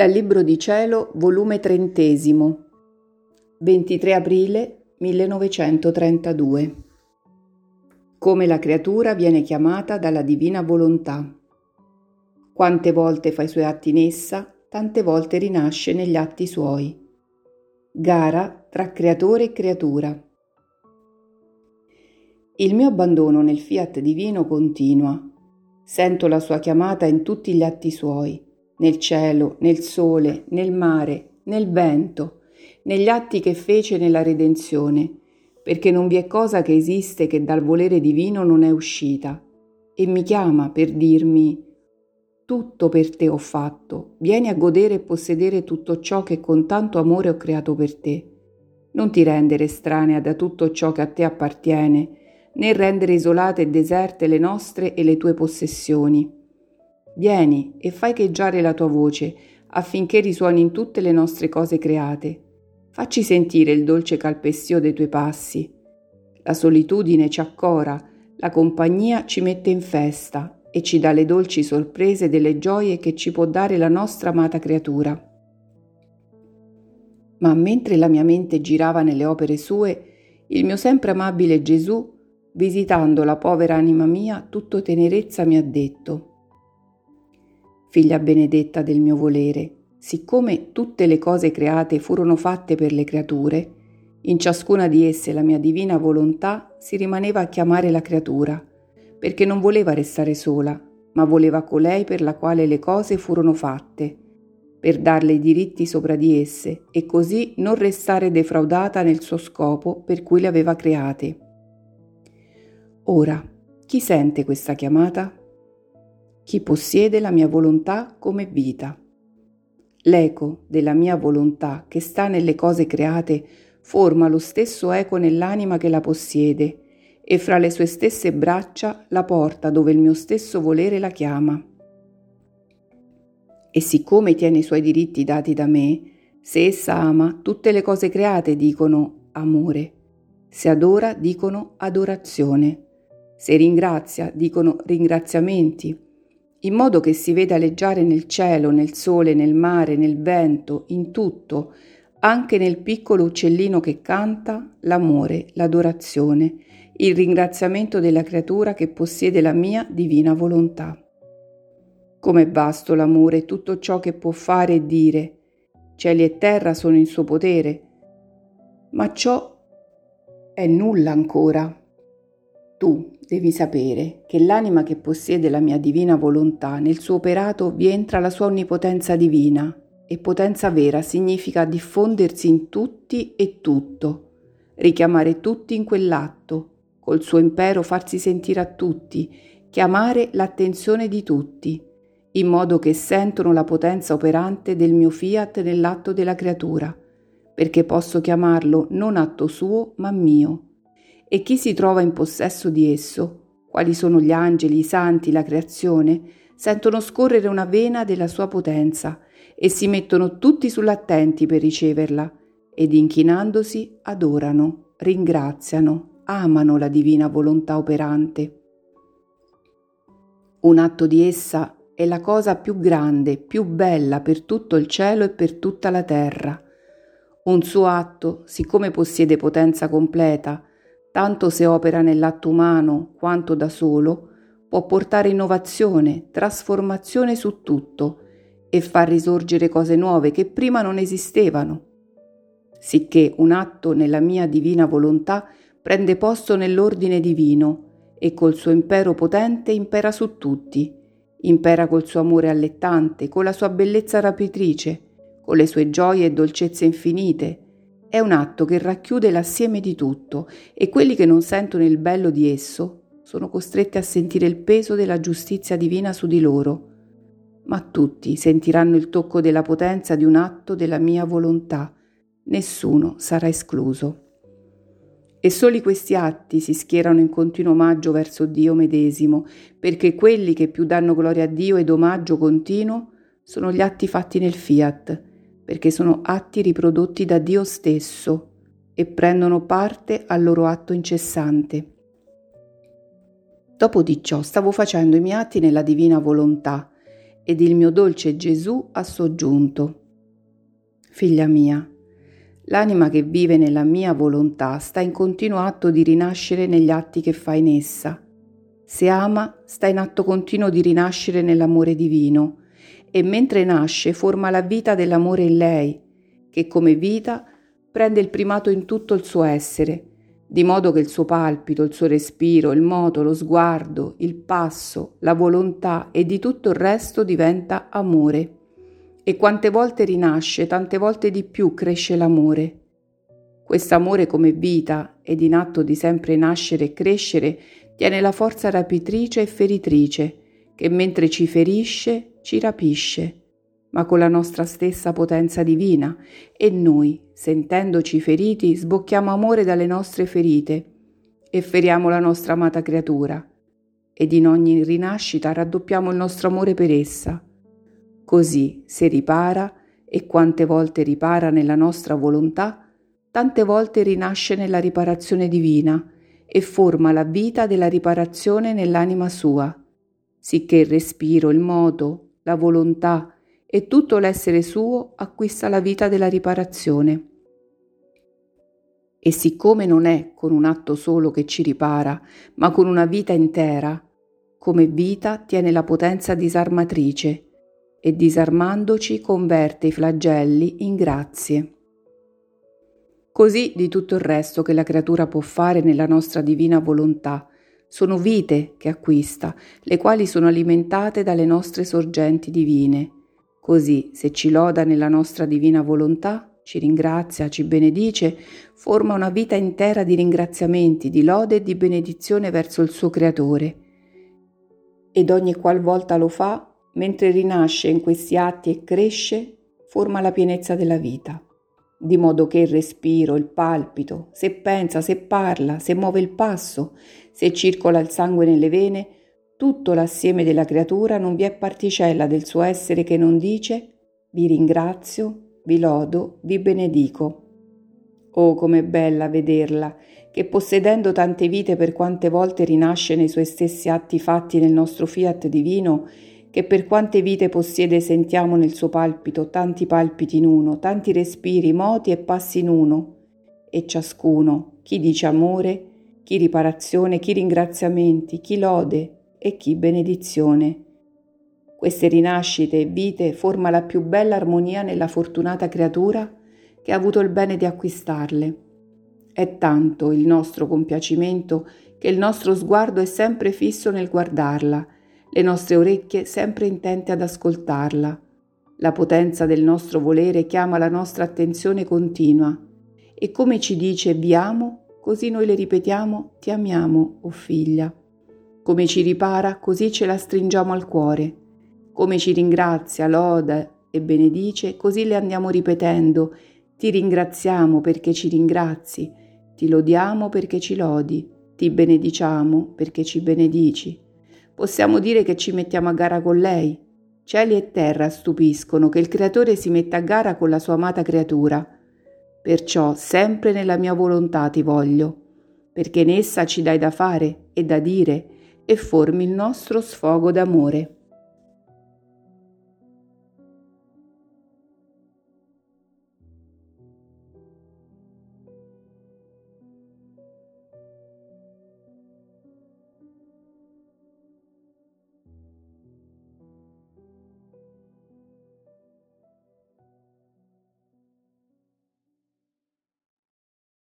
Dal Libro di Cielo, volume trentesimo, 23 aprile 1932. Come la creatura viene chiamata dalla divina volontà. Quante volte fa i suoi atti in essa, tante volte rinasce negli atti suoi. Gara tra creatore e creatura. Il mio abbandono nel fiat divino continua. Sento la sua chiamata in tutti gli atti suoi nel cielo, nel sole, nel mare, nel vento, negli atti che fece nella redenzione, perché non vi è cosa che esiste che dal volere divino non è uscita, e mi chiama per dirmi tutto per te ho fatto, vieni a godere e possedere tutto ciò che con tanto amore ho creato per te. Non ti rendere estranea da tutto ciò che a te appartiene, né rendere isolate e deserte le nostre e le tue possessioni Vieni e fai cheggiare la tua voce affinché risuoni in tutte le nostre cose create. Facci sentire il dolce calpestio dei tuoi passi. La solitudine ci accora, la compagnia ci mette in festa e ci dà le dolci sorprese delle gioie che ci può dare la nostra amata creatura. Ma mentre la mia mente girava nelle opere sue, il mio sempre amabile Gesù, visitando la povera anima mia, tutto tenerezza mi ha detto, figlia benedetta del mio volere, siccome tutte le cose create furono fatte per le creature, in ciascuna di esse la mia divina volontà si rimaneva a chiamare la creatura, perché non voleva restare sola, ma voleva colei per la quale le cose furono fatte, per darle i diritti sopra di esse e così non restare defraudata nel suo scopo per cui le aveva create. Ora, chi sente questa chiamata? Chi possiede la mia volontà come vita. L'eco della mia volontà che sta nelle cose create forma lo stesso eco nell'anima che la possiede e fra le sue stesse braccia la porta dove il mio stesso volere la chiama. E siccome tiene i suoi diritti dati da me, se essa ama, tutte le cose create dicono amore, se adora dicono adorazione, se ringrazia dicono ringraziamenti, in modo che si veda leggiare nel cielo, nel sole, nel mare, nel vento, in tutto, anche nel piccolo uccellino che canta, l'amore, l'adorazione, il ringraziamento della creatura che possiede la mia divina volontà. Com'è vasto l'amore e tutto ciò che può fare e dire. Cieli e terra sono in suo potere. Ma ciò è nulla ancora. Tu, devi sapere che l'anima che possiede la mia divina volontà nel suo operato vi entra la sua onnipotenza divina e potenza vera significa diffondersi in tutti e tutto, richiamare tutti in quell'atto, col suo impero farsi sentire a tutti, chiamare l'attenzione di tutti, in modo che sentono la potenza operante del mio fiat nell'atto della creatura, perché posso chiamarlo non atto suo ma mio e chi si trova in possesso di esso, quali sono gli angeli, i santi, la creazione, sentono scorrere una vena della sua potenza e si mettono tutti sull'attenti per riceverla ed inchinandosi adorano, ringraziano, amano la divina volontà operante. Un atto di essa è la cosa più grande, più bella per tutto il cielo e per tutta la terra. Un suo atto, siccome possiede potenza completa, tanto se opera nell'atto umano quanto da solo, può portare innovazione, trasformazione su tutto e far risorgere cose nuove che prima non esistevano. Sicché un atto nella mia divina volontà prende posto nell'ordine divino e col suo impero potente impera su tutti, impera col suo amore allettante, con la sua bellezza rapitrice, con le sue gioie e dolcezze infinite, è un atto che racchiude l'assieme di tutto e quelli che non sentono il bello di esso sono costretti a sentire il peso della giustizia divina su di loro. Ma tutti sentiranno il tocco della potenza di un atto della mia volontà. Nessuno sarà escluso. E soli questi atti si schierano in continuo omaggio verso Dio medesimo, perché quelli che più danno gloria a Dio ed omaggio continuo sono gli atti fatti nel fiat, perché sono atti riprodotti da Dio stesso e prendono parte al loro atto incessante. Dopo di ciò stavo facendo i miei atti nella divina volontà ed il mio dolce Gesù ha soggiunto. Figlia mia, l'anima che vive nella mia volontà sta in continuo atto di rinascere negli atti che fa in essa. Se ama, sta in atto continuo di rinascere nell'amore divino e mentre nasce forma la vita dell'amore in lei, che come vita prende il primato in tutto il suo essere, di modo che il suo palpito, il suo respiro, il moto, lo sguardo, il passo, la volontà e di tutto il resto diventa amore. E quante volte rinasce, tante volte di più cresce l'amore. Quest'amore come vita ed in atto di sempre nascere e crescere tiene la forza rapitrice e feritrice, che mentre ci ferisce, ci rapisce ma con la nostra stessa potenza divina, e noi, sentendoci feriti, sbocchiamo amore dalle nostre ferite e feriamo la nostra amata creatura, ed in ogni rinascita raddoppiamo il nostro amore per essa. Così, se ripara, e quante volte ripara nella nostra volontà, tante volte rinasce nella riparazione divina e forma la vita della riparazione nell'anima sua, sicché il respiro, il moto, la volontà, e tutto l'essere suo acquista la vita della riparazione. E siccome non è con un atto solo che ci ripara, ma con una vita intera, come vita tiene la potenza disarmatrice e disarmandoci converte i flagelli in grazie. Così di tutto il resto che la creatura può fare nella nostra divina volontà, sono vite che acquista, le quali sono alimentate dalle nostre sorgenti divine Così, se ci loda nella nostra divina volontà, ci ringrazia, ci benedice, forma una vita intera di ringraziamenti, di lode e di benedizione verso il suo Creatore. Ed ogni qualvolta lo fa, mentre rinasce in questi atti e cresce, forma la pienezza della vita, di modo che il respiro, il palpito, se pensa, se parla, se muove il passo, se circola il sangue nelle vene, tutto l'assieme della creatura non vi è particella del suo essere che non dice vi ringrazio, vi lodo, vi benedico. Oh, com'è bella vederla, che possedendo tante vite per quante volte rinasce nei suoi stessi atti fatti nel nostro fiat divino, che per quante vite possiede sentiamo nel suo palpito tanti palpiti in uno, tanti respiri, moti e passi in uno, e ciascuno, chi dice amore, chi riparazione, chi ringraziamenti, chi lode, e chi benedizione. Queste rinascite e vite forma la più bella armonia nella fortunata creatura che ha avuto il bene di acquistarle. È tanto il nostro compiacimento che il nostro sguardo è sempre fisso nel guardarla, le nostre orecchie sempre intente ad ascoltarla. La potenza del nostro volere chiama la nostra attenzione continua e come ci dice vi amo, così noi le ripetiamo ti amiamo, o oh figlia. Come ci ripara, così ce la stringiamo al cuore. Come ci ringrazia, loda e benedice, così le andiamo ripetendo. Ti ringraziamo perché ci ringrazi, ti lodiamo perché ci lodi, ti benediciamo perché ci benedici. Possiamo dire che ci mettiamo a gara con lei. Cieli e terra stupiscono che il Creatore si metta a gara con la sua amata creatura. Perciò sempre nella mia volontà ti voglio, perché in essa ci dai da fare e da dire, e formi il nostro sfogo d'amore.